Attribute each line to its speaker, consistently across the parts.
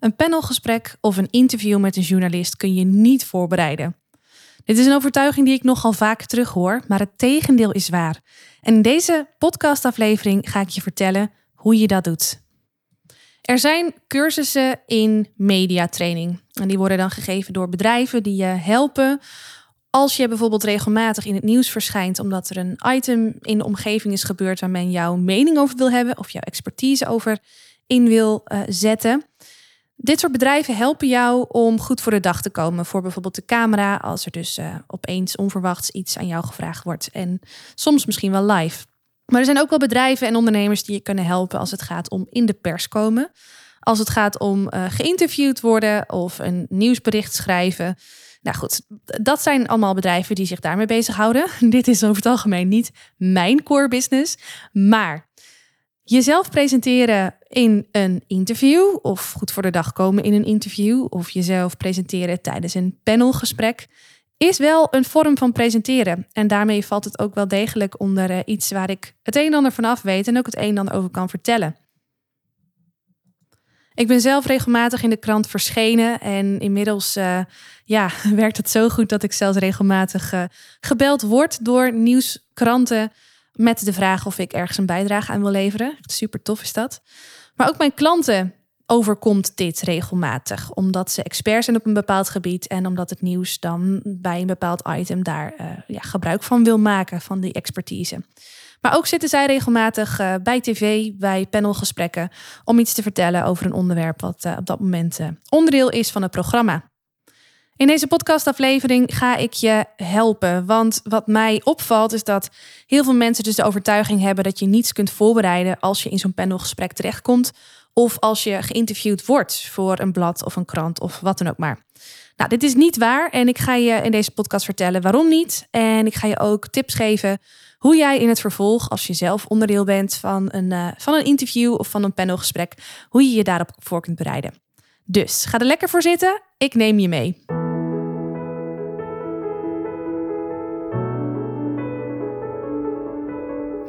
Speaker 1: Een panelgesprek of een interview met een journalist kun je niet voorbereiden. Dit is een overtuiging die ik nogal vaak terughoor, maar het tegendeel is waar. En in deze podcastaflevering ga ik je vertellen hoe je dat doet. Er zijn cursussen in mediatraining. En die worden dan gegeven door bedrijven die je helpen als je bijvoorbeeld regelmatig in het nieuws verschijnt omdat er een item in de omgeving is gebeurd waar men jouw mening over wil hebben of jouw expertise over in wil uh, zetten. Dit soort bedrijven helpen jou om goed voor de dag te komen. Voor bijvoorbeeld de camera, als er dus uh, opeens onverwachts iets aan jou gevraagd wordt. En soms misschien wel live. Maar er zijn ook wel bedrijven en ondernemers die je kunnen helpen als het gaat om in de pers komen. Als het gaat om uh, geïnterviewd worden of een nieuwsbericht schrijven. Nou goed, dat zijn allemaal bedrijven die zich daarmee bezighouden. Dit is over het algemeen niet mijn core business. Maar jezelf presenteren in een interview, of goed voor de dag komen in een interview, of jezelf presenteren tijdens een panelgesprek, is wel een vorm van presenteren. En daarmee valt het ook wel degelijk onder uh, iets waar ik het een en ander vanaf weet en ook het een en ander over kan vertellen. Ik ben zelf regelmatig in de krant verschenen en inmiddels uh, ja, werkt het zo goed dat ik zelfs regelmatig uh, gebeld word door nieuwskranten met de vraag of ik ergens een bijdrage aan wil leveren. Super tof is dat. Maar ook mijn klanten overkomt dit regelmatig, omdat ze expert zijn op een bepaald gebied en omdat het nieuws dan bij een bepaald item daar uh, ja, gebruik van wil maken, van die expertise. Maar ook zitten zij regelmatig uh, bij tv, bij panelgesprekken, om iets te vertellen over een onderwerp wat uh, op dat moment onderdeel is van het programma. In deze podcastaflevering ga ik je helpen. Want wat mij opvalt is dat heel veel mensen dus de overtuiging hebben dat je niets kunt voorbereiden als je in zo'n panelgesprek terechtkomt. Of als je geïnterviewd wordt voor een blad of een krant of wat dan ook maar. Nou, dit is niet waar en ik ga je in deze podcast vertellen waarom niet. En ik ga je ook tips geven hoe jij in het vervolg, als je zelf onderdeel bent van een, uh, van een interview of van een panelgesprek, hoe je je daarop voor kunt bereiden. Dus ga er lekker voor zitten. Ik neem je mee.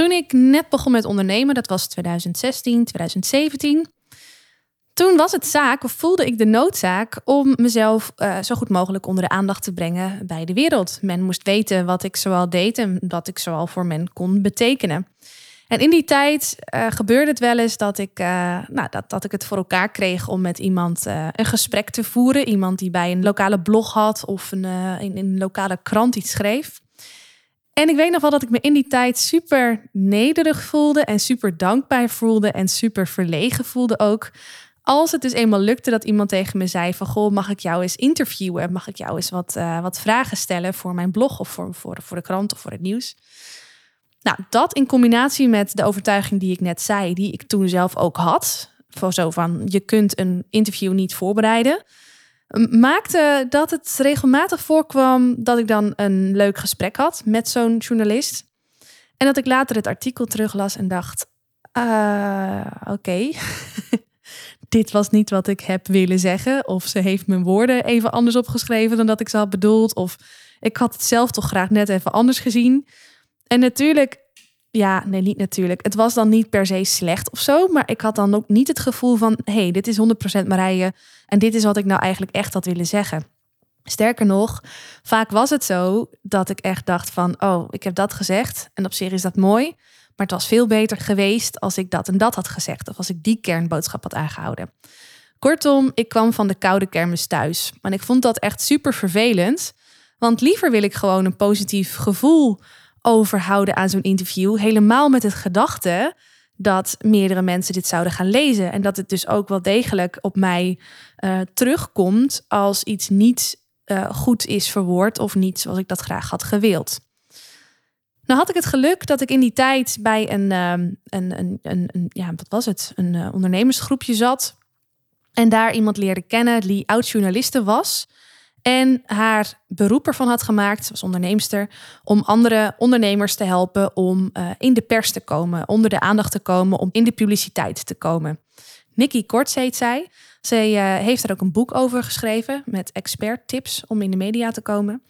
Speaker 1: Toen ik net begon met ondernemen, dat was 2016, 2017. Toen was het zaak, of voelde ik de noodzaak om mezelf uh, zo goed mogelijk onder de aandacht te brengen bij de wereld. Men moest weten wat ik zoal deed en wat ik zoal voor men kon betekenen. En in die tijd uh, gebeurde het wel eens dat ik, uh, nou, dat, dat ik het voor elkaar kreeg om met iemand een gesprek te voeren. Iemand die bij een lokale blog had of een, in een lokale krant iets schreef. En ik weet nog wel dat ik me in die tijd super nederig voelde en super dankbaar voelde en super verlegen voelde ook. Als het dus eenmaal lukte dat iemand tegen me zei van goh, mag ik jou eens interviewen? Mag ik jou eens wat, uh, wat vragen stellen voor mijn blog of voor, voor, voor de krant of voor het nieuws? Nou, dat in combinatie met de overtuiging die ik net zei, die ik toen zelf ook had. Voor zo van je kunt een interview niet voorbereiden maakte dat het regelmatig voorkwam dat ik dan een leuk gesprek had met zo'n journalist. En dat ik later het artikel teruglas en dacht: uh, oké, dit was niet wat ik heb willen zeggen. Of ze heeft mijn woorden even anders opgeschreven dan dat ik ze had bedoeld. Of ik had het zelf toch graag net even anders gezien. En natuurlijk ja, nee, niet natuurlijk. Het was dan niet per se slecht of zo, maar ik had dan ook niet het gevoel van: hey, dit is 100% Marije en dit is wat ik nou eigenlijk echt had willen zeggen. Sterker nog, vaak was het zo dat ik echt dacht van: oh, ik heb dat gezegd en op zich is dat mooi, maar het was veel beter geweest als ik dat en dat had gezegd of als ik die kernboodschap had aangehouden. Kortom, ik kwam van de koude kermis thuis, maar ik vond dat echt super vervelend, want liever wil ik gewoon een positief gevoel overhouden aan zo'n interview. Helemaal met het gedachte dat meerdere mensen dit zouden gaan lezen. En dat het dus ook wel degelijk op mij uh, terugkomt als iets niet uh, goed is verwoord of niet zoals ik dat graag had gewild. Nou had ik het geluk dat ik in die tijd bij een, um, een, een, een, ja, wat was het? Een uh, ondernemersgroepje zat. En daar iemand leerde kennen die oud-journaliste was. En haar beroep ervan had gemaakt, was onderneemster, om andere ondernemers te helpen om uh, in de pers te komen, onder de aandacht te komen, om in de publiciteit te komen. Nikki Korts heet zij. Zij uh, heeft er ook een boek over geschreven met expert tips om in de media te komen.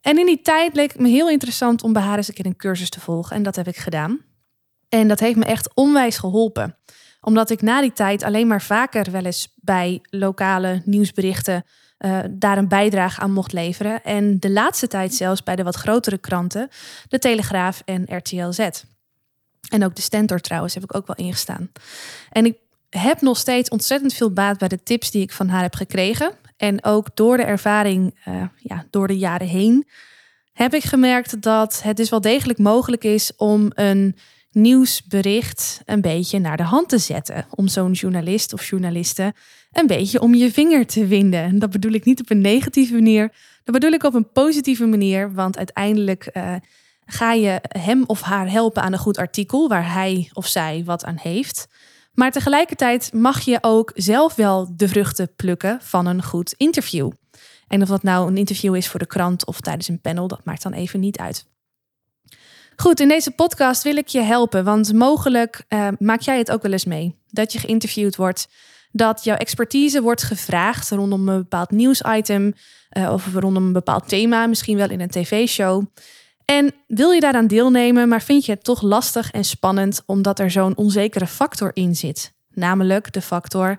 Speaker 1: En in die tijd leek het me heel interessant om bij haar eens een keer een cursus te volgen. En dat heb ik gedaan. En dat heeft me echt onwijs geholpen. Omdat ik na die tijd alleen maar vaker wel eens bij lokale nieuwsberichten uh, daar een bijdrage aan mocht leveren. En de laatste tijd zelfs bij de wat grotere kranten, de Telegraaf en RTL Z. En ook de Stentor trouwens heb ik ook wel ingestaan. En ik heb nog steeds ontzettend veel baat bij de tips die ik van haar heb gekregen. En ook door de ervaring, uh, ja, door de jaren heen, heb ik gemerkt dat het dus wel degelijk mogelijk is om een nieuwsbericht een beetje naar de hand te zetten. Om zo'n journalist of journaliste een beetje om je vinger te winden. En dat bedoel ik niet op een negatieve manier, dat bedoel ik op een positieve manier. Want uiteindelijk uh, ga je hem of haar helpen aan een goed artikel waar hij of zij wat aan heeft. Maar tegelijkertijd mag je ook zelf wel de vruchten plukken van een goed interview. En of dat nou een interview is voor de krant of tijdens een panel, dat maakt dan even niet uit. Goed, in deze podcast wil ik je helpen, want mogelijk uh, maak jij het ook wel eens mee. Dat je geïnterviewd wordt, dat jouw expertise wordt gevraagd rondom een bepaald nieuwsitem uh, of rondom een bepaald thema, misschien wel in een tv-show. En wil je daaraan deelnemen, maar vind je het toch lastig en spannend omdat er zo'n onzekere factor in zit? Namelijk de factor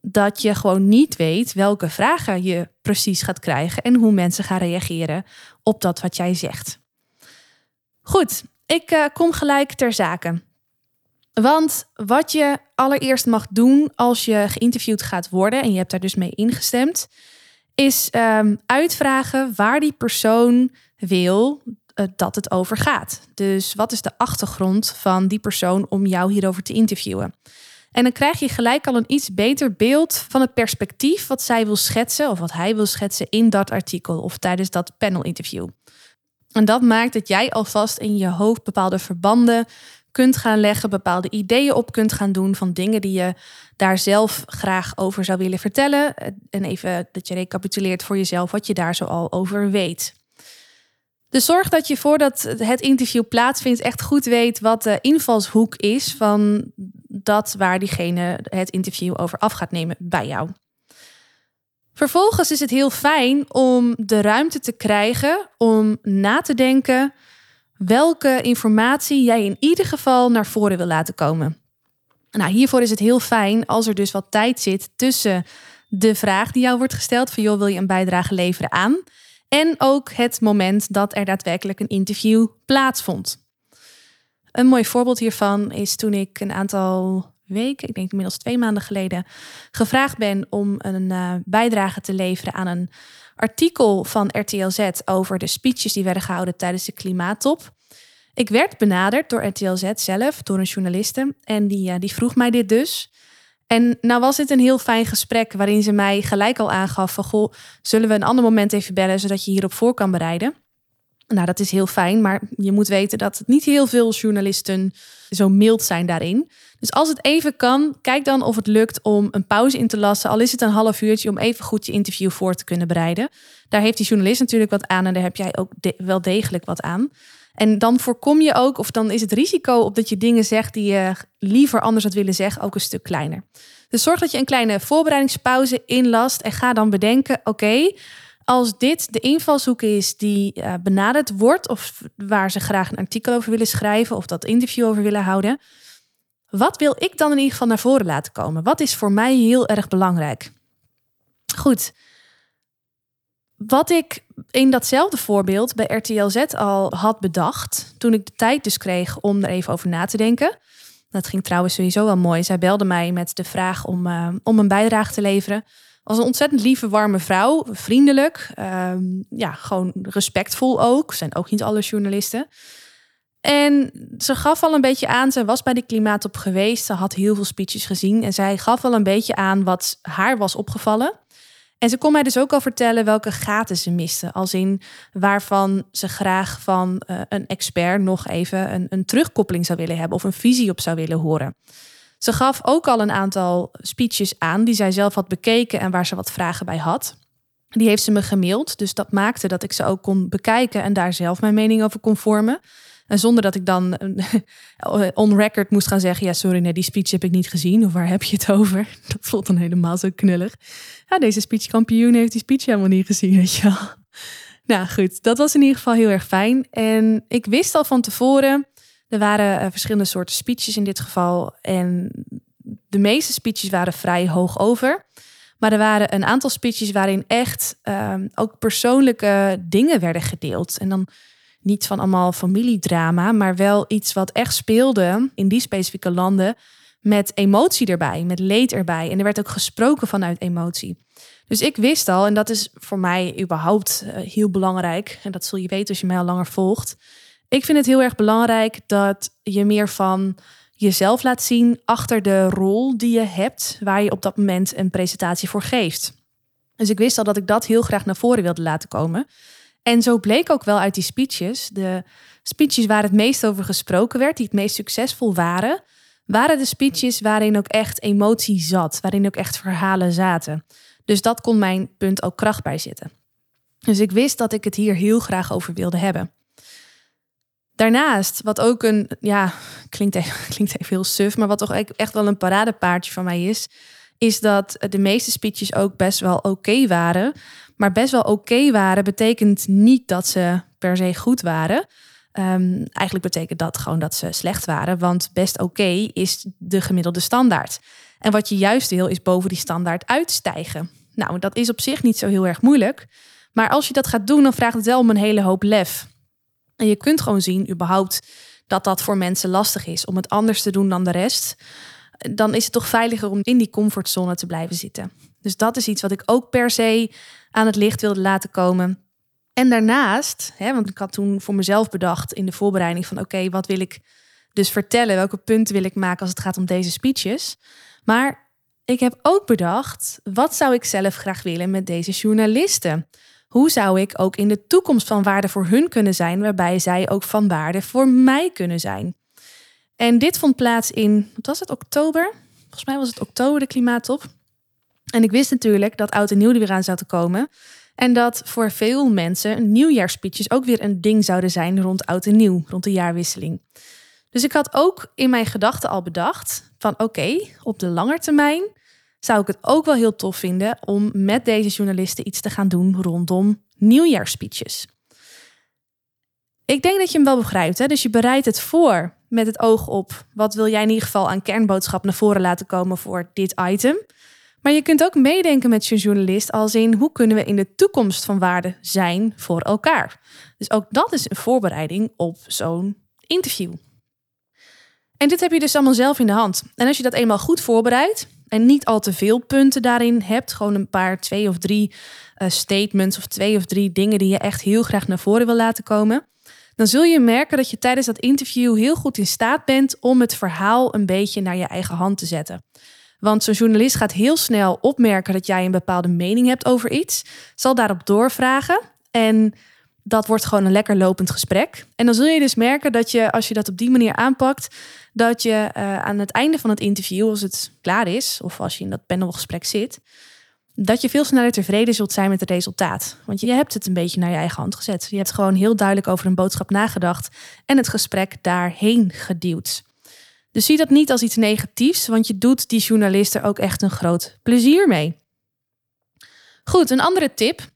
Speaker 1: dat je gewoon niet weet welke vragen je precies gaat krijgen en hoe mensen gaan reageren op dat wat jij zegt. Goed, ik uh, kom gelijk ter zake. Want wat je allereerst mag doen als je geïnterviewd gaat worden en je hebt daar dus mee ingestemd, is um, uitvragen waar die persoon wil uh, dat het over gaat. Dus wat is de achtergrond van die persoon om jou hierover te interviewen? En dan krijg je gelijk al een iets beter beeld van het perspectief wat zij wil schetsen of wat hij wil schetsen in dat artikel of tijdens dat panelinterview. En dat maakt dat jij alvast in je hoofd bepaalde verbanden kunt gaan leggen, bepaalde ideeën op kunt gaan doen van dingen die je daar zelf graag over zou willen vertellen. En even dat je recapituleert voor jezelf wat je daar zo al over weet. Dus zorg dat je voordat het interview plaatsvindt echt goed weet wat de invalshoek is van dat waar diegene het interview over af gaat nemen bij jou. Vervolgens is het heel fijn om de ruimte te krijgen om na te denken welke informatie jij in ieder geval naar voren wil laten komen. Nou, hiervoor is het heel fijn als er dus wat tijd zit tussen de vraag die jou wordt gesteld van joh, wil je een bijdrage leveren aan? En ook het moment dat er daadwerkelijk een interview plaatsvond. Een mooi voorbeeld hiervan is toen ik een aantal weken, ik denk inmiddels twee maanden geleden, gevraagd ben om een uh, bijdrage te leveren aan een artikel van RTL Z over de speeches die werden gehouden tijdens de klimaattop. Ik werd benaderd door RTL Z zelf, door een journaliste, en die, uh, die vroeg mij dit dus. En nou was het een heel fijn gesprek waarin ze mij gelijk al aangaf van goh, zullen we een ander moment even bellen zodat je hierop voor kan bereiden. Nou, dat is heel fijn, maar je moet weten dat niet heel veel journalisten zo mild zijn daarin. Dus als het even kan, kijk dan of het lukt om een pauze in te lassen, al is het een half uurtje, om even goed je interview voor te kunnen bereiden. Daar heeft die journalist natuurlijk wat aan en daar heb jij ook wel degelijk wat aan. En dan voorkom je ook, of dan is het risico op dat je dingen zegt die je liever anders had willen zeggen, ook een stuk kleiner. Dus zorg dat je een kleine voorbereidingspauze inlast en ga dan bedenken: oké, als dit de invalshoek is die uh, benaderd wordt, of waar ze graag een artikel over willen schrijven of dat interview over willen houden, wat wil ik dan in ieder geval naar voren laten komen? Wat is voor mij heel erg belangrijk? Goed. Wat ik in datzelfde voorbeeld bij RTL Z al had bedacht, toen ik de tijd dus kreeg om er even over na te denken. Dat ging trouwens sowieso wel mooi. Zij belde mij met de vraag om, uh, om een bijdrage te leveren. Was een ontzettend lieve, warme vrouw, vriendelijk, uh, ja, gewoon respectvol ook. Zijn ook niet alle journalisten. En ze gaf al een beetje aan, ze was bij de klimaatop geweest, ze had heel veel speeches gezien en zij gaf al een beetje aan wat haar was opgevallen. En ze kon mij dus ook al vertellen welke gaten ze miste. Als in waarvan ze graag van uh, een expert nog even een, een terugkoppeling zou willen hebben of een visie op zou willen horen. Ze gaf ook al een aantal speeches aan die zij zelf had bekeken en waar ze wat vragen bij had. Die heeft ze me gemaild, dus dat maakte dat ik ze ook kon bekijken en daar zelf mijn mening over kon vormen. En zonder dat ik dan on record moest gaan zeggen: Ja, sorry, nee, die speech heb ik niet gezien. Of waar heb je het over? Dat voelt dan helemaal zo knullig. Ja, deze speechkampioen heeft die speech helemaal niet gezien, weet je wel. Nou goed, dat was in ieder geval heel erg fijn. En ik wist al van tevoren, er waren uh, verschillende soorten speeches in dit geval. En de meeste speeches waren vrij hoog over. Maar er waren een aantal speeches waarin echt um, ook persoonlijke dingen werden gedeeld. En dan niet van allemaal familiedrama, maar wel iets wat echt speelde in die specifieke landen met emotie erbij, met leed erbij. En er werd ook gesproken vanuit emotie. Dus ik wist al, en dat is voor mij überhaupt eh, heel belangrijk, en dat zul je weten als je mij al langer volgt. Ik vind het heel erg belangrijk dat je meer van jezelf laat zien achter de rol die je hebt, waar je op dat moment een presentatie voor geeft. Dus ik wist al dat ik dat heel graag naar voren wilde laten komen. En zo bleek ook wel uit die speeches, de speeches waar het meest over gesproken werd, die het meest succesvol waren, waren de speeches waarin ook echt emotie zat, waarin ook echt verhalen zaten. Dus dat kon mijn punt ook kracht bij zitten. Dus ik wist dat ik het hier heel graag over wilde hebben. Daarnaast, wat ook een, ja, klinkt even, klinkt even heel suf, maar wat toch echt wel een paradepaardje van mij is, is dat de meeste speeches ook best wel oké waren. Maar best wel oké waren betekent niet dat ze per se goed waren. Um, eigenlijk betekent dat gewoon dat ze slecht waren, want best oké is de gemiddelde standaard. En wat je juist wil, is boven die standaard uitstijgen. Nou, dat is op zich niet zo heel erg moeilijk. Maar als je dat gaat doen, dan vraagt het wel om een hele hoop lef. En je kunt gewoon zien, überhaupt, dat dat voor mensen lastig is om het anders te doen dan de rest. Dan is het toch veiliger om in die comfortzone te blijven zitten. Dus dat is iets wat ik ook per se aan het licht wilde laten komen. En daarnaast, hè, want ik had toen voor mezelf bedacht in de voorbereiding van oké, wat wil ik dus vertellen? Welke punten wil ik maken als het gaat om deze speeches? Maar ik heb ook bedacht, wat zou ik zelf graag willen met deze journalisten? Hoe zou ik ook in de toekomst van waarde voor hun kunnen zijn, waarbij zij ook van waarde voor mij kunnen zijn? En dit vond plaats in, was het, oktober? Volgens mij was het oktober, de klimaattop. En ik wist natuurlijk dat oud en nieuw er weer aan zou komen. En dat voor veel mensen nieuwjaarspeeches ook weer een ding zouden zijn rond oud en nieuw, rond de jaarwisseling. Dus ik had ook in mijn gedachten al bedacht van oké, op de lange termijn zou ik het ook wel heel tof vinden om met deze journalisten iets te gaan doen rondom nieuwjaarspeeches. Ik denk dat je hem wel begrijpt. Hè? Dus je bereidt het voor met het oog op wat wil jij in ieder geval aan kernboodschap naar voren laten komen voor dit item. Maar je kunt ook meedenken met je journalist als in hoe kunnen we in de toekomst van waarde zijn voor elkaar. Dus ook dat is een voorbereiding op zo'n interview. En dit heb je dus allemaal zelf in de hand. En als je dat eenmaal goed voorbereidt en niet al te veel punten daarin hebt, gewoon een paar, twee of drie uh, statements of twee of drie dingen die je echt heel graag naar voren wil laten komen, dan zul je merken dat je tijdens dat interview heel goed in staat bent om het verhaal een beetje naar je eigen hand te zetten. Want zo'n journalist gaat heel snel opmerken dat jij een bepaalde mening hebt over iets, zal daarop doorvragen en dat wordt gewoon een lekker lopend gesprek. En dan zul je dus merken dat je, als je dat op die manier aanpakt, dat je uh, aan het einde van het interview, als het klaar is, of als je in dat panelgesprek zit, dat je veel sneller tevreden zult zijn met het resultaat. Want je hebt het een beetje naar je eigen hand gezet. Je hebt gewoon heel duidelijk over een boodschap nagedacht en het gesprek daarheen geduwd. Dus zie dat niet als iets negatiefs, want je doet die journalist er ook echt een groot plezier mee. Goed, een andere tip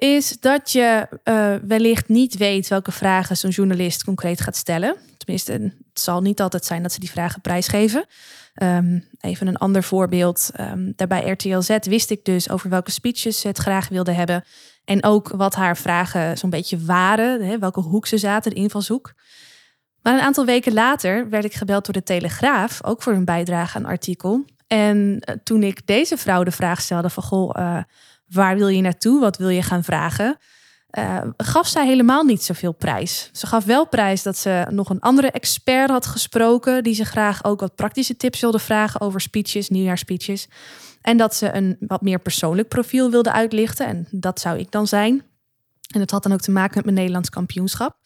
Speaker 1: is dat je uh, wellicht niet weet welke vragen zo'n journalist concreet gaat stellen. Tenminste, het zal niet altijd zijn dat ze die vragen prijsgeven. Um, even een ander voorbeeld. Um, daarbij RTL Z wist ik dus over welke speeches ze het graag wilde hebben. En ook wat haar vragen zo'n beetje waren, hè, welke hoek ze zaten, de invalshoek. Maar een aantal weken later werd ik gebeld door de Telegraaf, ook voor een bijdrage aan een artikel. En eh, toen ik deze vrouw de vraag stelde van, goh, uh, waar wil je naartoe? Wat wil je gaan vragen? uh, gaf zij helemaal niet zoveel prijs. Ze gaf wel prijs dat ze nog een andere expert had gesproken, die ze graag ook wat praktische tips wilde vragen over speeches, nieuwjaarspeeches. En dat ze een wat meer persoonlijk profiel wilde uitlichten. En dat zou ik dan zijn. En dat had dan ook te maken met mijn Nederlands kampioenschap.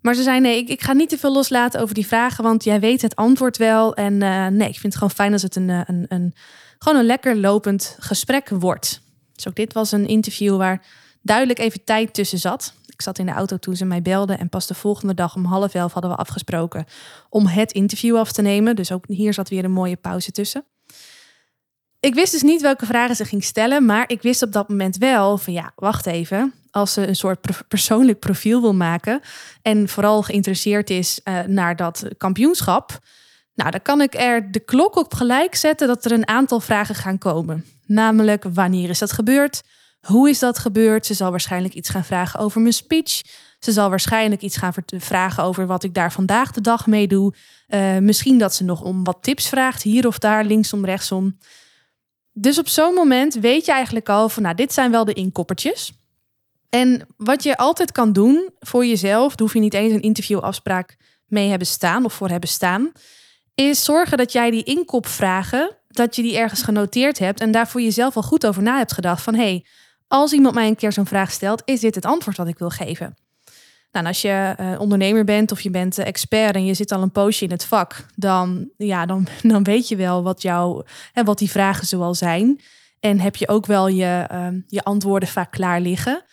Speaker 1: Maar ze zei: nee, ik, ik ga niet te veel loslaten over die vragen, want jij weet het antwoord wel. En uh, nee, ik vind het gewoon fijn als het een, een, een, gewoon een lekker lopend gesprek wordt. Dus ook dit was een interview waar duidelijk even tijd tussen zat. Ik zat in de auto toen ze mij belden en pas de volgende dag om half elf hadden we afgesproken om het interview af te nemen. Dus ook hier zat weer een mooie pauze tussen. Ik wist dus niet welke vragen ze ging stellen, maar ik wist op dat moment wel van ja, wacht even. Als ze een soort persoonlijk profiel wil maken en vooral geïnteresseerd is uh, naar dat kampioenschap, nou, dan kan ik er de klok op gelijk zetten dat er een aantal vragen gaan komen. Namelijk, wanneer is dat gebeurd? Hoe is dat gebeurd? Ze zal waarschijnlijk iets gaan vragen over mijn speech. Ze zal waarschijnlijk iets gaan vragen over wat ik daar vandaag de dag mee doe. Uh, misschien dat ze nog om wat tips vraagt, hier of daar, linksom, rechtsom. Dus op zo'n moment weet je eigenlijk al van, nou, dit zijn wel de inkoppertjes. En wat je altijd kan doen voor jezelf, daar hoef je niet eens een interviewafspraak mee hebben staan of voor hebben staan, is zorgen dat jij die inkopvragen, dat je die ergens genoteerd hebt en daar voor jezelf al goed over na hebt gedacht van, hé, hey, als iemand mij een keer zo'n vraag stelt, is dit het antwoord wat ik wil geven? Nou, als je uh, ondernemer bent of je bent uh, expert en je zit al een poosje in het vak, dan, ja, dan, dan weet je wel wat, jou, hè, wat die vragen zoal zijn. En heb je ook wel je, uh, je antwoorden vaak klaar liggen.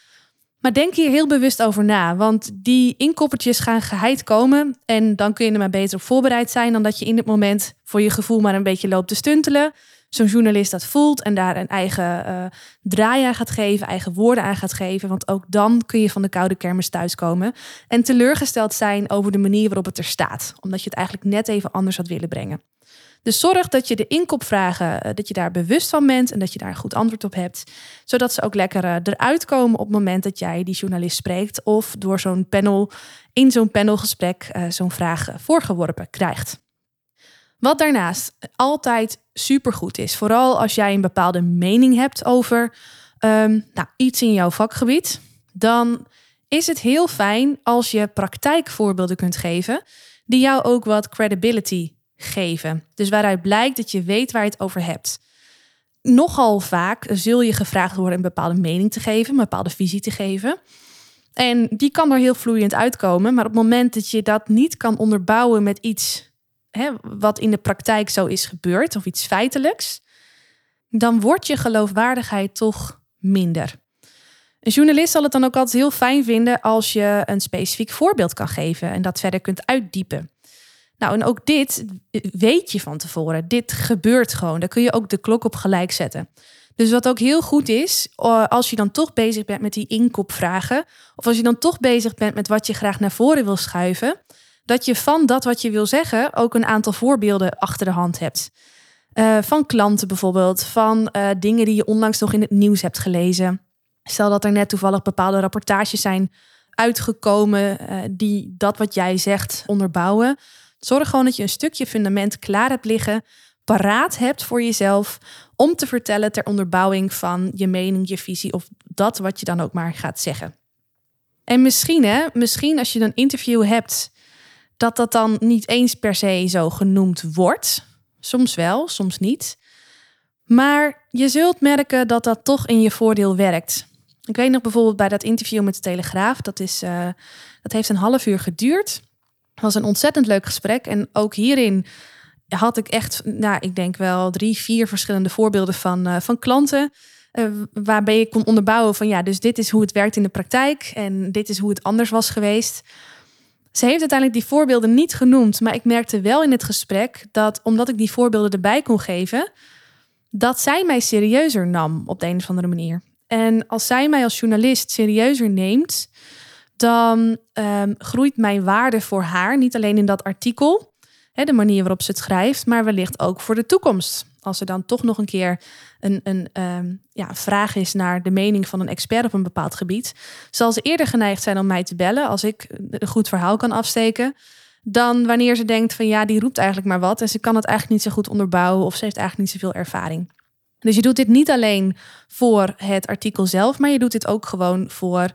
Speaker 1: Maar denk hier heel bewust over na, want die inkoppertjes gaan geheid komen. En dan kun je er maar beter op voorbereid zijn dan dat je in het moment voor je gevoel maar een beetje loopt te stuntelen zo'n journalist dat voelt en daar een eigen uh, draai aan gaat geven, eigen woorden aan gaat geven. Want ook dan kun je van de koude kermis thuiskomen en teleurgesteld zijn over de manier waarop het er staat, omdat je het eigenlijk net even anders had willen brengen. Dus zorg dat je de inkopvragen, uh, dat je daar bewust van bent en dat je daar een goed antwoord op hebt. Zodat ze ook lekker uh, eruit komen op het moment dat jij die journalist spreekt. Of door zo'n panel, in zo'n panelgesprek, uh, zo'n vraag voorgeworpen krijgt. Wat daarnaast altijd supergoed is, vooral als jij een bepaalde mening hebt over um, nou, iets in jouw vakgebied, dan is het heel fijn als je praktijkvoorbeelden kunt geven die jou ook wat credibility geven. Dus waaruit blijkt dat je weet waar je het over hebt. Nogal vaak zul je gevraagd worden een bepaalde mening te geven, een bepaalde visie te geven. En die kan er heel vloeiend uitkomen, maar op het moment dat je dat niet kan onderbouwen met iets hè, wat in de praktijk zo is gebeurd of iets feitelijks, dan wordt je geloofwaardigheid toch minder. Een journalist zal het dan ook altijd heel fijn vinden als je een specifiek voorbeeld kan geven en dat verder kunt uitdiepen. Nou, en ook dit weet je van tevoren. Dit gebeurt gewoon. Daar kun je ook de klok op gelijk zetten. Dus wat ook heel goed is, als je dan toch bezig bent met die inkopvragen, of als je dan toch bezig bent met wat je graag naar voren wil schuiven, dat je van dat wat je wil zeggen ook een aantal voorbeelden achter de hand hebt. Uh, van klanten bijvoorbeeld, van uh, dingen die je onlangs nog in het nieuws hebt gelezen. Stel dat er net toevallig bepaalde rapportages zijn uitgekomen uh, die dat wat jij zegt onderbouwen. Zorg gewoon dat je een stukje fundament klaar hebt liggen, paraat hebt voor jezelf om te vertellen ter onderbouwing van je mening, je visie of dat wat je dan ook maar gaat zeggen. En misschien, hè, misschien als je een interview hebt dat dat dan niet eens per se zo genoemd wordt. Soms wel, soms niet. Maar je zult merken dat dat toch in je voordeel werkt. Ik weet nog bijvoorbeeld bij dat interview met de Telegraaf, dat, is, uh, dat heeft een half uur geduurd. Het was een ontzettend leuk gesprek. En ook hierin had ik echt, nou, ik denk wel drie, vier verschillende voorbeelden van, uh, van klanten. Uh, waarbij ik kon onderbouwen van ja, dus dit is hoe het werkt in de praktijk en dit is hoe het anders was geweest. Ze heeft uiteindelijk die voorbeelden niet genoemd, maar ik merkte wel in het gesprek dat omdat ik die voorbeelden erbij kon geven, dat zij mij serieuzer nam op de een of andere manier. En als zij mij als journalist serieuzer neemt, dan um, groeit mijn waarde voor haar niet alleen in dat artikel, hè, de manier waarop ze het schrijft, maar wellicht ook voor de toekomst als er dan toch nog een keer een, een ehm, ja, vraag is naar de mening van een expert op een bepaald gebied, zal ze eerder geneigd zijn om mij te bellen als ik een goed verhaal kan afsteken. Dan wanneer ze denkt van ja, die roept eigenlijk maar wat en ze kan het eigenlijk niet zo goed onderbouwen of ze heeft eigenlijk niet zoveel ervaring. Dus je doet dit niet alleen voor het artikel zelf, maar je doet dit ook gewoon voor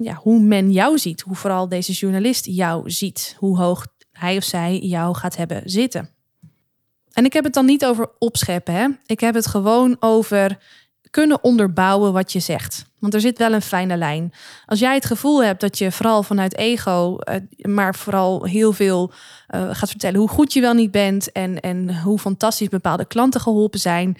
Speaker 1: ja, hoe men jou ziet. Hoe vooral deze journalist jou ziet. Hoe hoog hij of zij jou gaat hebben zitten. En ik heb het dan niet over opscheppen. Hè? Ik heb het gewoon over kunnen onderbouwen wat je zegt. Want er zit wel een fijne lijn. Als jij het gevoel hebt dat je vooral vanuit ego, eh, maar vooral heel veel uh, gaat vertellen hoe goed je wel niet bent en, en hoe fantastisch bepaalde klanten geholpen zijn.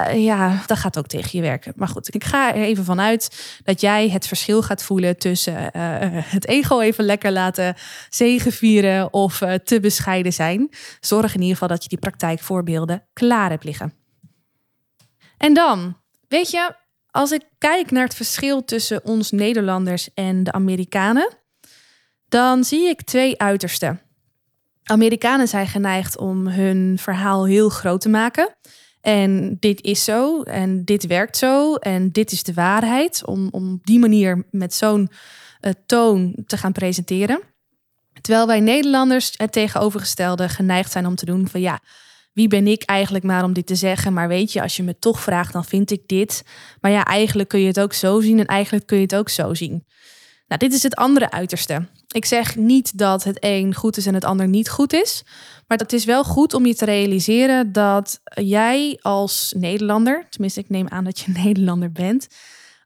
Speaker 1: Uh, ja, dat gaat ook tegen je werken. Maar goed, ik ga er even vanuit dat jij het verschil gaat voelen tussen het ego even lekker laten zegenvieren of te bescheiden zijn. Zorg in ieder geval dat je die praktijkvoorbeelden klaar hebt liggen. En dan, weet je, als ik kijk naar het verschil tussen ons Nederlanders en de Amerikanen, dan zie ik twee uitersten. Amerikanen zijn geneigd om hun verhaal heel groot te maken. En dit is zo, en dit werkt zo, en dit is de waarheid. Om, om die manier met zo'n uh, toon te gaan presenteren. Terwijl wij Nederlanders het tegenovergestelde geneigd zijn om te doen van ja, wie ben ik eigenlijk maar om dit te zeggen? Maar weet je, als je me toch vraagt, dan vind ik dit. Maar ja, eigenlijk kun je het ook zo zien en eigenlijk kun je het ook zo zien. Nou, dit is het andere uiterste. Ik zeg niet dat het een goed is en het ander niet goed is. Maar het is wel goed om je te realiseren dat jij als Nederlander, tenminste ik neem aan dat je Nederlander bent,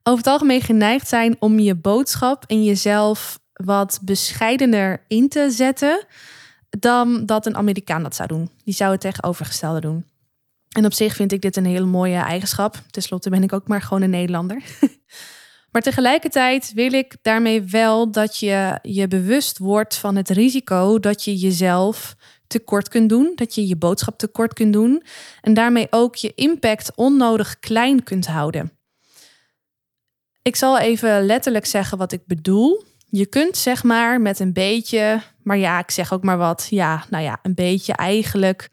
Speaker 1: over het algemeen geneigd zijn om je boodschap en jezelf wat bescheidener in te zetten dan dat een Amerikaan dat zou doen. Die zou het tegenovergestelde doen. En op zich vind ik dit een hele mooie eigenschap. Ten slotte ben ik ook maar gewoon een Nederlander. maar tegelijkertijd wil ik daarmee wel dat je je bewust wordt van het risico dat je jezelf tekort kunt doen, dat je je boodschap tekort kunt doen en daarmee ook je impact onnodig klein kunt houden. Ik zal even letterlijk zeggen wat ik bedoel. Je kunt zeg maar met een beetje, maar ja, ik zeg ook maar wat. Ja, nou ja, een beetje eigenlijk.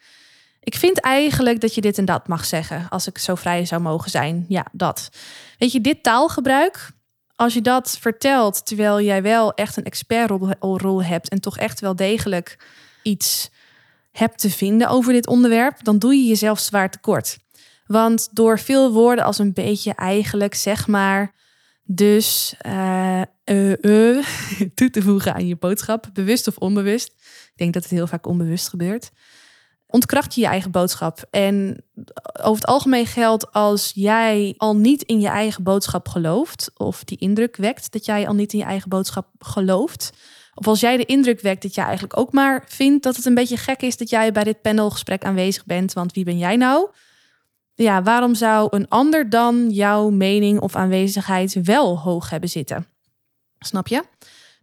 Speaker 1: Ik vind eigenlijk dat je dit en dat mag zeggen, als ik zo vrij zou mogen zijn. Ja, dat. Weet je, dit taalgebruik, als je dat vertelt terwijl jij wel echt een expertrol hebt en toch echt wel degelijk iets hebt te vinden over dit onderwerp, dan doe je jezelf zwaar tekort. Want door veel woorden als een beetje eigenlijk, zeg maar, dus uh, uh, toe te voegen aan je boodschap, bewust of onbewust. Ik denk dat het heel vaak onbewust gebeurt. Ontkracht je je eigen boodschap. En over het algemeen geldt als jij al niet in je eigen boodschap gelooft, of die indruk wekt dat jij al niet in je eigen boodschap gelooft, of als jij de indruk wekt dat jij eigenlijk ook maar vindt dat het een beetje gek is dat jij bij dit panelgesprek aanwezig bent, want wie ben jij nou? ja, waarom zou een ander dan jouw mening of aanwezigheid wel hoog hebben zitten? Snap je?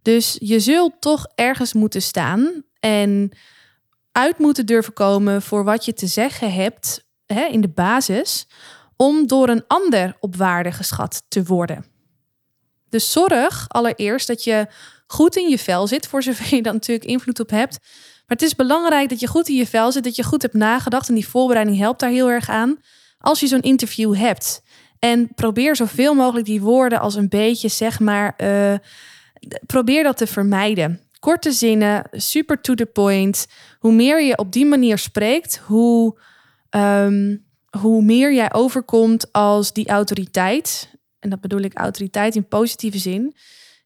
Speaker 1: Dus je zult toch ergens moeten staan en uit moeten durven komen voor wat je te zeggen hebt hè, in de basis, om door een ander op waarde geschat te worden. Dus zorg allereerst dat je goed in je vel zit, voor zover je dan natuurlijk invloed op hebt. Maar het is belangrijk dat je goed in je vel zit, dat je goed hebt nagedacht en die voorbereiding helpt daar heel erg aan als je zo'n interview hebt. En probeer zoveel mogelijk die woorden als een beetje, zeg maar, uh, probeer dat te vermijden. Korte zinnen, super to the point. Hoe meer je op die manier spreekt, hoe, um, hoe meer jij overkomt als die autoriteit. En dat bedoel ik autoriteit in positieve zin.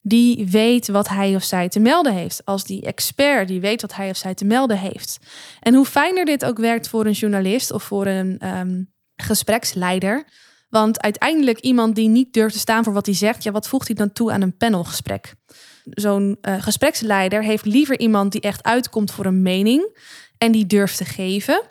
Speaker 1: Die weet wat hij of zij te melden heeft. Als die expert die weet wat hij of zij te melden heeft. En hoe fijner dit ook werkt voor een journalist of voor een um, gespreksleider. Want uiteindelijk iemand die niet durft te staan voor wat hij zegt, ja, wat voegt hij dan toe aan een panelgesprek? Zo'n uh, gespreksleider heeft liever iemand die echt uitkomt voor een mening en die durft te geven,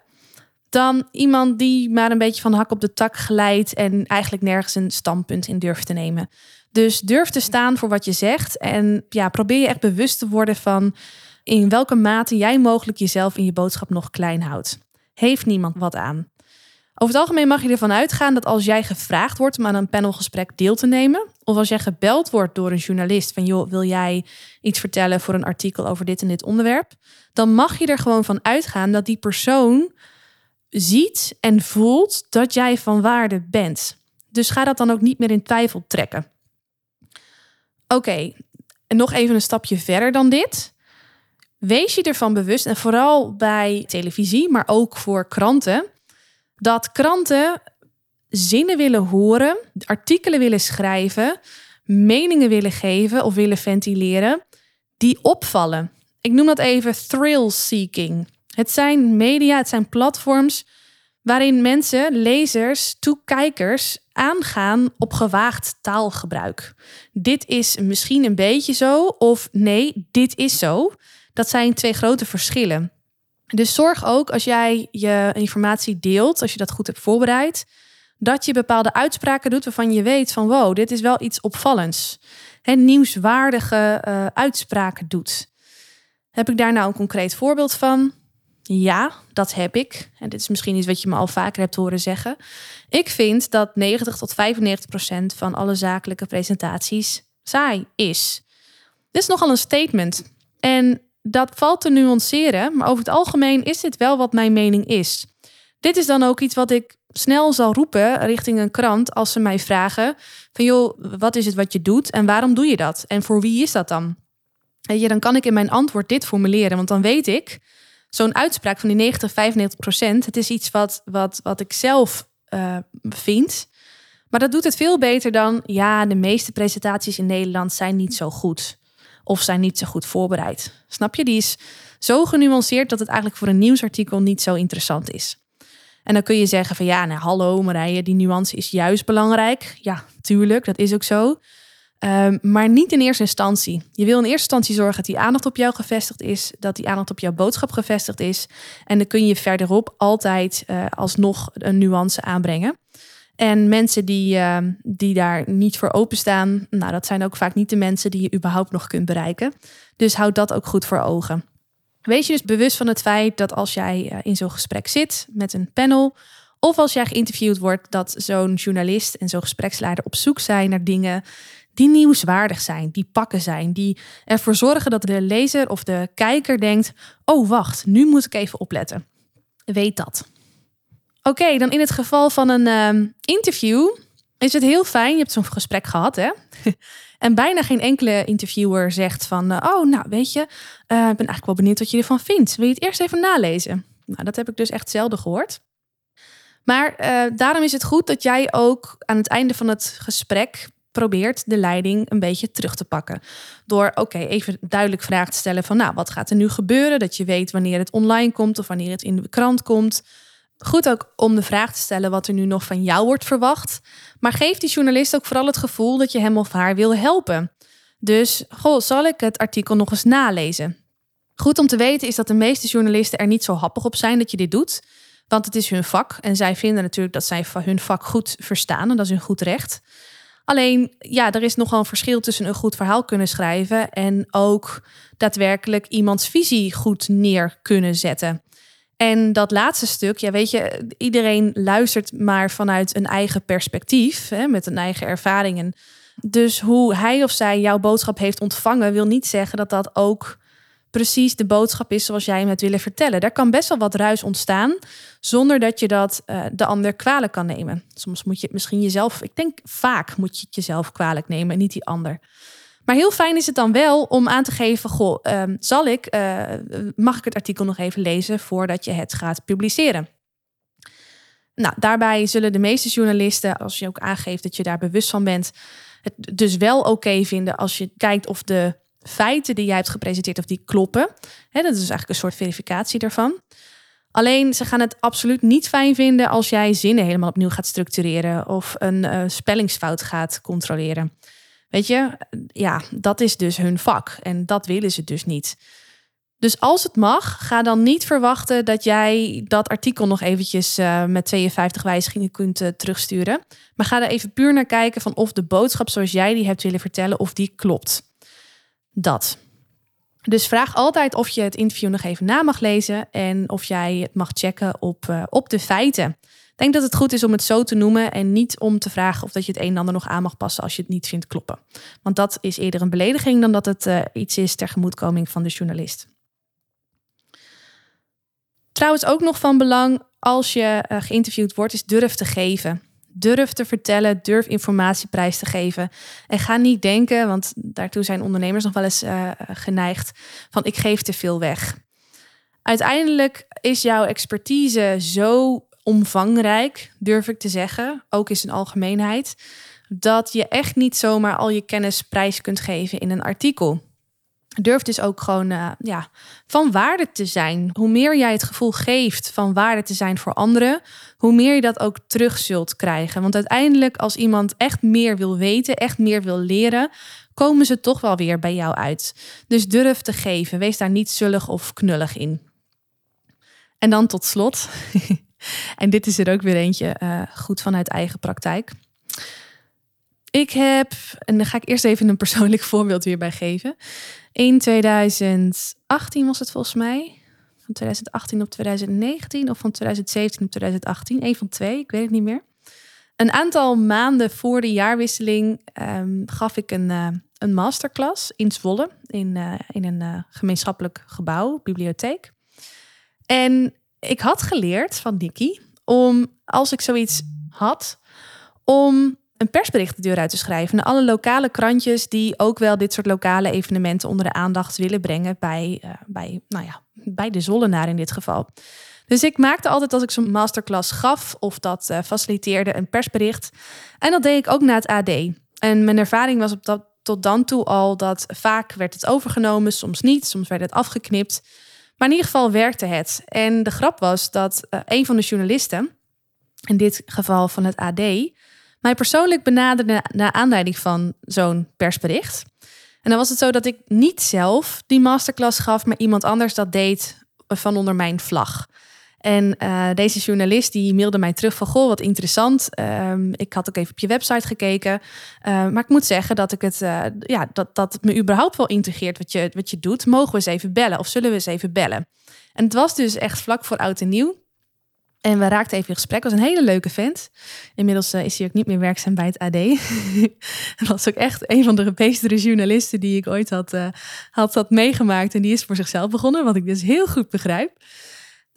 Speaker 1: dan iemand die maar een beetje van hak op de tak glijdt en eigenlijk nergens een standpunt in durft te nemen. Dus durf te staan voor wat je zegt en ja, probeer je echt bewust te worden van in welke mate jij mogelijk jezelf in je boodschap nog klein houdt. Heeft niemand wat aan. Over het algemeen mag je ervan uitgaan dat als jij gevraagd wordt om aan een panelgesprek deel te nemen, of als jij gebeld wordt door een journalist van joh, wil jij iets vertellen voor een artikel over dit en dit onderwerp, dan mag je er gewoon van uitgaan dat die persoon ziet en voelt dat jij van waarde bent. Dus ga dat dan ook niet meer in twijfel trekken. Oké, en nog even een stapje verder dan dit. Wees je ervan bewust, en vooral bij televisie, maar ook voor kranten, dat kranten zinnen willen horen, artikelen willen schrijven, meningen willen geven of willen ventileren die opvallen. Ik noem dat even thrill seeking. Het zijn media, het zijn platforms waarin mensen, lezers, toekijkers aangaan op gewaagd taalgebruik. Dit is misschien een beetje zo of nee, dit is zo. Dat zijn twee grote verschillen. Dus zorg ook als jij je informatie deelt, als je dat goed hebt voorbereid, dat je bepaalde uitspraken doet waarvan je weet van wow, dit is wel iets opvallends. En nieuwswaardige uh, uitspraken doet. Heb ik daar nou een concreet voorbeeld van? Ja, dat heb ik. En dit is misschien iets wat je me al vaker hebt horen zeggen. Ik vind dat 90 tot 95 procent van alle zakelijke presentaties saai is. Dit is nogal een statement. En dat valt te nuanceren, maar over het algemeen is dit wel wat mijn mening is. Dit is dan ook iets wat ik snel zal roepen richting een krant als ze mij vragen van joh, wat is het wat je doet en waarom doe je dat? En voor wie is dat dan? En dan kan ik in mijn antwoord dit formuleren, want dan weet ik, zo'n uitspraak van die 90, 95 procent, het is iets wat, wat, wat ik zelf uh, vind. Maar dat doet het veel beter dan, ja, de meeste presentaties in Nederland zijn niet zo goed of zijn niet zo goed voorbereid. Snap je? Die is zo genuanceerd dat het eigenlijk voor een nieuwsartikel niet zo interessant is. En dan kun je zeggen van ja, nou hallo Marije, die nuance is juist belangrijk. Ja, tuurlijk, dat is ook zo. Um, maar niet in eerste instantie. Je wil in eerste instantie zorgen dat die aandacht op jou gevestigd is, dat die aandacht op jouw boodschap gevestigd is. En dan kun je verderop altijd uh, alsnog een nuance aanbrengen. En mensen die, uh, die daar niet voor openstaan, nou, dat zijn ook vaak niet de mensen die je überhaupt nog kunt bereiken. Dus houd dat ook goed voor ogen. Wees je dus bewust van het feit dat als jij uh, in zo'n gesprek zit met een panel, of als jij geïnterviewd wordt, dat zo'n journalist en zo'n gespreksleider op zoek zijn naar dingen die nieuwswaardig zijn, die pakken zijn, die ervoor zorgen dat de lezer of de kijker denkt: oh wacht, nu moet ik even opletten. Weet dat. Oké, dan in het geval van een uh, interview is het heel fijn. Je hebt zo'n gesprek gehad, hè? en bijna geen enkele interviewer zegt van... Uh, oh, nou, weet je, uh, ik ben eigenlijk wel benieuwd wat je ervan vindt. Wil je het eerst even nalezen? Nou, dat heb ik dus echt zelden gehoord. Maar uh, daarom is het goed dat jij ook aan het einde van het gesprek probeert de leiding een beetje terug te pakken. Door oké, even duidelijk vragen te stellen van nou, wat gaat er nu gebeuren? Dat je weet wanneer het online komt of wanneer het in de krant komt. Goed ook om de vraag te stellen wat er nu nog van jou wordt verwacht. Maar geef die journalist ook vooral het gevoel dat je hem of haar wil helpen. Dus, goh, zal ik het artikel nog eens nalezen? Goed om te weten is dat de meeste journalisten er niet zo happig op zijn dat je dit doet. Want het is hun vak en zij vinden natuurlijk dat zij hun vak goed verstaan en dat is hun goed recht. Alleen, ja, er is nogal een verschil tussen een goed verhaal kunnen schrijven en ook daadwerkelijk iemands visie goed neer kunnen zetten. En dat laatste stuk, ja, weet je, iedereen luistert maar vanuit een eigen perspectief, hè, met een eigen ervaringen. Dus hoe hij of zij jouw boodschap heeft ontvangen, wil niet zeggen dat dat ook precies de boodschap is zoals jij hem het willen vertellen. Daar kan best wel wat ruis ontstaan, zonder dat je dat uh, de ander kwalijk kan nemen. Soms moet je het misschien jezelf, ik denk vaak moet je het jezelf kwalijk nemen en niet die ander. Maar heel fijn is het dan wel om aan te geven: Goh, uh, zal ik, uh, mag ik het artikel nog even lezen voordat je het gaat publiceren? Nou, daarbij zullen de meeste journalisten, als je ook aangeeft dat je daar bewust van bent, het dus wel oké vinden als je kijkt of de feiten die jij hebt gepresenteerd of die kloppen. Dat is dus eigenlijk een soort verificatie daarvan. Alleen ze gaan het absoluut niet fijn vinden als jij zinnen helemaal opnieuw gaat structureren of een uh, spellingsfout gaat controleren. Weet je, ja, dat is dus hun vak en dat willen ze dus niet. Dus als het mag, ga dan niet verwachten dat jij dat artikel nog eventjes uh, met 52 wijzigingen kunt uh, terugsturen. Maar ga er even puur naar kijken van of de boodschap zoals jij die hebt willen vertellen, of die klopt. Dat. Dus vraag altijd of je het interview nog even na mag lezen en of jij het mag checken op, uh, op de feiten. Denk dat het goed is om het zo te noemen en niet om te vragen of dat je het een en ander nog aan mag passen als je het niet vindt kloppen. Want dat is eerder een belediging dan dat het uh, iets is ter gemoedkoming van de journalist. Trouwens ook nog van belang als je uh, geïnterviewd wordt, is durf te geven. Durf te vertellen, durf informatie prijs te geven. En ga niet denken, want daartoe zijn ondernemers nog wel eens uh, geneigd, van ik geef te veel weg. Uiteindelijk is jouw expertise zo omvangrijk, durf ik te zeggen, ook in zijn algemeenheid, dat je echt niet zomaar al je kennis prijs kunt geven in een artikel. Durf dus ook gewoon uh, ja, van waarde te zijn. Hoe meer jij het gevoel geeft van waarde te zijn voor anderen, hoe meer je dat ook terug zult krijgen. Want uiteindelijk, als iemand echt meer wil weten, echt meer wil leren, komen ze toch wel weer bij jou uit. Dus durf te geven. Wees daar niet zullig of knullig in. En dan tot slot, en dit is er ook weer eentje uh, goed vanuit eigen praktijk. Ik heb, en dan ga ik eerst even een persoonlijk voorbeeld weer bij geven. In 2018 was het volgens mij. Van 2018 op 2019 of van 2017 op 2018. Een van twee, ik weet het niet meer. Een aantal maanden voor de jaarwisseling um, gaf ik een, uh, een masterclass in Zwolle. In, uh, in een gemeenschappelijk gebouw, bibliotheek. En ik had geleerd van Nicky om, als ik zoiets had, om een persbericht de deur uit te schrijven naar alle lokale krantjes die ook wel dit soort lokale evenementen onder de aandacht willen brengen bij, uh, bij, nou ja, bij de Zollenaar in dit geval. Dus ik maakte altijd als ik zo'n masterclass gaf of dat uh, faciliteerde een persbericht. En dat deed ik ook naar het AD. En mijn ervaring was op dat, tot dan toe al dat vaak werd het overgenomen, soms niet, soms werd het afgeknipt. Maar in ieder geval werkte het. En de grap was dat uh, een van de journalisten, in dit geval van het AD, mij persoonlijk benaderde naar aanleiding van zo'n persbericht. En dan was het zo dat ik niet zelf die masterclass gaf, maar iemand anders dat deed van onder mijn vlag. En uh, deze journalist die mailde mij terug van goh, wat interessant. Um, ik had ook even op je website gekeken. Uh, maar ik moet zeggen dat ik het, uh, ja, dat, dat me überhaupt wel integreert wat je, wat je doet. Mogen we eens even bellen of zullen we eens even bellen? En het was dus echt vlak voor oud en nieuw. En we raakten even in gesprek. Het was een hele leuke vent. Inmiddels is hij ook niet meer werkzaam bij het AD. dat was ook echt een van de beestere journalisten die ik ooit had, had, had meegemaakt. En die is voor zichzelf begonnen, wat ik dus heel goed begrijp.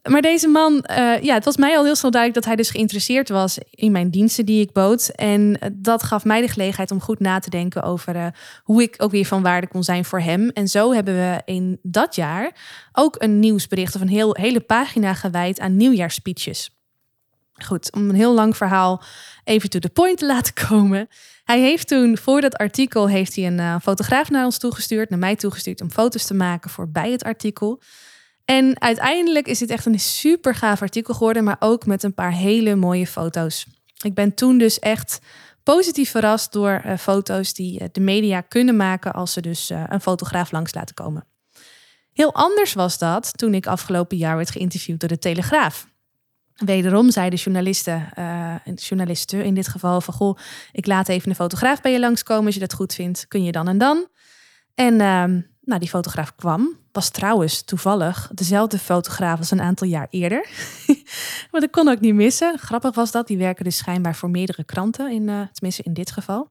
Speaker 1: Maar deze man, uh, ja, het was mij al heel snel duidelijk dat hij dus geïnteresseerd was in mijn diensten die ik bood. En dat gaf mij de gelegenheid om goed na te denken over uh, hoe ik ook weer van waarde kon zijn voor hem. En zo hebben we in dat jaar ook een nieuwsbericht of een heel, hele pagina gewijd aan nieuwjaarspeeches. Goed, om een heel lang verhaal even to the point te laten komen. Hij heeft toen, voor dat artikel, heeft hij een fotograaf naar ons toegestuurd, naar mij toegestuurd om foto's te maken voor bij het artikel. En uiteindelijk is dit echt een super gaaf artikel geworden, maar ook met een paar hele mooie foto's. Ik ben toen dus echt positief verrast door uh, foto's die uh, de media kunnen maken als ze dus uh, een fotograaf langs laten komen. Heel anders was dat toen ik afgelopen jaar werd geïnterviewd door de Telegraaf. Wederom zeiden journalisten, journalisten in dit geval van goh, ik laat even een fotograaf bij je langskomen als je dat goed vindt, kun je dan en dan. En ehm, nou, die fotograaf kwam, was trouwens toevallig dezelfde fotograaf als een aantal jaar eerder. Want ik kon ook niet missen. Grappig was dat, die werken dus schijnbaar voor meerdere kranten, in, uh, tenminste in dit geval.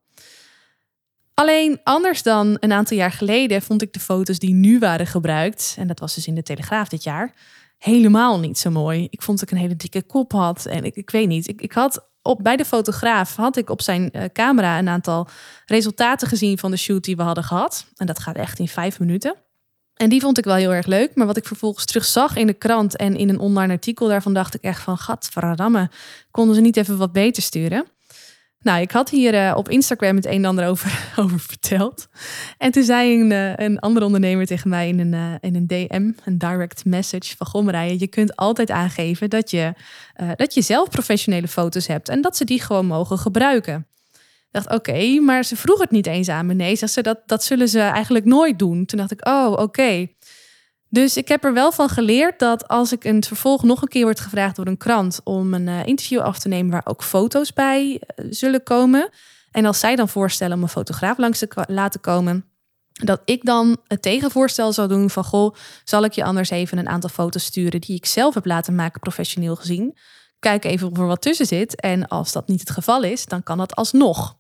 Speaker 1: Alleen anders dan een aantal jaar geleden vond ik de foto's die nu waren gebruikt, en dat was dus in de Telegraaf dit jaar, helemaal niet zo mooi. Ik vond dat ik een hele dikke kop had en ik, ik weet niet. Ik, ik had op, bij de fotograaf had ik op zijn uh, camera een aantal resultaten gezien van de shoot die we hadden gehad. En dat gaat echt in vijf minuten. En die vond ik wel heel erg leuk. Maar wat ik vervolgens terug zag in de krant en in een online artikel, daarvan dacht ik echt van, gadverdamme, konden ze niet even wat beter sturen? Nou, ik had hier uh, op Instagram het een en ander over, over verteld. En toen zei een, uh, een andere ondernemer tegen mij in een, uh, in een DM, een direct message van Goh Marije, je kunt altijd aangeven dat je, dat je zelf professionele foto's hebt en dat ze die gewoon mogen gebruiken. Ik dacht, oké, maar ze vroeg het niet eens aan me. Nee, ze, dat, dat zullen ze eigenlijk nooit doen. Toen dacht ik, oh, oké. Dus ik heb er wel van geleerd dat als ik in het vervolg nog een keer word gevraagd door een krant om een uh, interview af te nemen waar ook foto's bij uh, zullen komen. En als zij dan voorstellen om een fotograaf langs te laten komen, dat ik dan het tegenvoorstel zou doen van goh, zal ik je anders even een aantal foto's sturen die ik zelf heb laten maken, professioneel gezien. Kijk even of er wat tussen zit. En als dat niet het geval is, dan kan dat alsnog.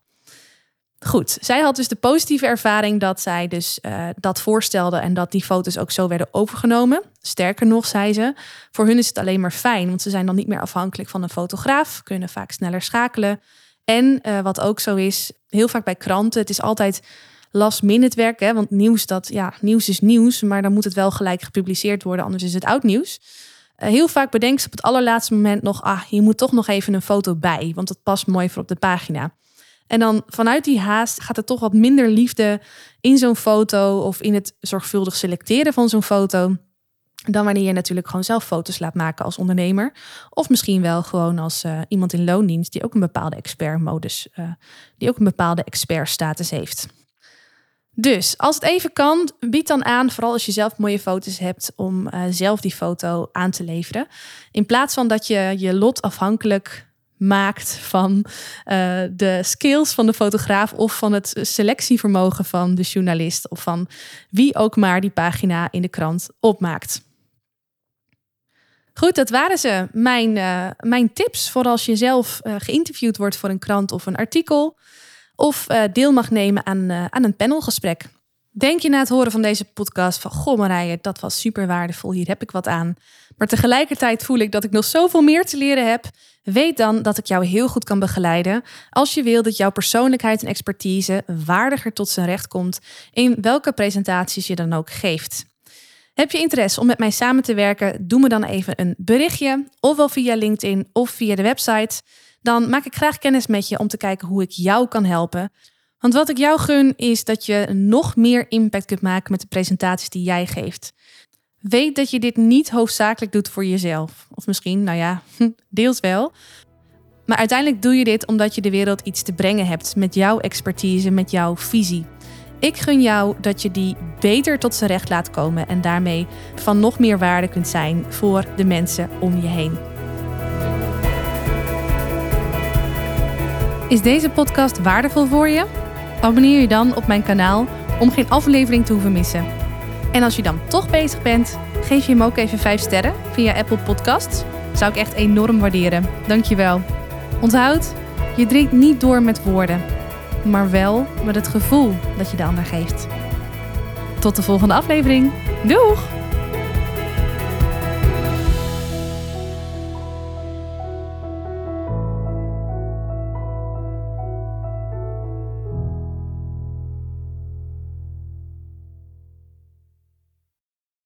Speaker 1: Goed, zij had dus de positieve ervaring dat zij dus uh, dat voorstelde en dat die foto's ook zo werden overgenomen. Sterker nog, zei ze, voor hun is het alleen maar fijn, want ze zijn dan niet meer afhankelijk van een fotograaf, kunnen vaak sneller schakelen. En uh, wat ook zo is, heel vaak bij kranten, het is altijd last minute werk, hè, want nieuws dat ja, nieuws is nieuws, maar dan moet het wel gelijk gepubliceerd worden, anders is het oud nieuws. Uh, heel vaak bedenkt ze op het allerlaatste moment nog, ah, hier moet toch nog even een foto bij, want dat past mooi voor op de pagina. En dan vanuit die haast gaat er toch wat minder liefde in zo'n foto of in het zorgvuldig selecteren van zo'n foto. Dan wanneer je natuurlijk gewoon zelf foto's laat maken als ondernemer. Of misschien wel gewoon als uh, iemand in loondienst die ook een bepaalde expertmodus, uh, die ook een bepaalde expertstatus heeft. Dus als het even kan, bied dan aan, vooral als je zelf mooie foto's hebt, om uh, zelf die foto aan te leveren. In plaats van dat je je lot afhankelijk maakt van uh, de skills van de fotograaf of van het selectievermogen van de journalist of van wie ook maar die pagina in de krant opmaakt. Goed, dat waren ze. Mijn, uh, mijn tips voor als je zelf uh, geïnterviewd wordt voor een krant of een artikel. Of deel mag nemen aan, aan een panelgesprek. Denk je na het horen van deze podcast van... Goh Marije, dat was super waardevol, hier heb ik wat aan. Maar tegelijkertijd voel ik dat ik nog zoveel meer te leren heb. Weet dan dat ik jou heel goed kan begeleiden... als je wil dat jouw persoonlijkheid en expertise waardiger tot zijn recht komt... in welke presentaties je dan ook geeft. Heb je interesse om met mij samen te werken? Doe me dan even een berichtje, ofwel via LinkedIn of via de website. Dan maak ik graag kennis met je om te kijken hoe ik jou kan helpen. Want wat ik jou gun is dat je nog meer impact kunt maken met de presentaties die jij geeft. Weet dat je dit niet hoofdzakelijk doet voor jezelf. Of misschien, nou ja, deels wel. Maar uiteindelijk doe je dit omdat je de wereld iets te brengen hebt met jouw expertise, met jouw visie. Ik gun jou dat je die beter tot zijn recht laat komen en daarmee van nog meer waarde kunt zijn voor de mensen om je heen. Is deze podcast waardevol voor je? Abonneer je dan op mijn kanaal om geen aflevering te hoeven missen. En als je dan toch bezig bent, geef je hem ook even 5 sterren via Apple Podcasts. Zou ik echt enorm waarderen. Dankjewel. Onthoud, je drinkt niet door met woorden maar wel met het gevoel dat je de ander geeft. Tot de volgende aflevering. Doeg!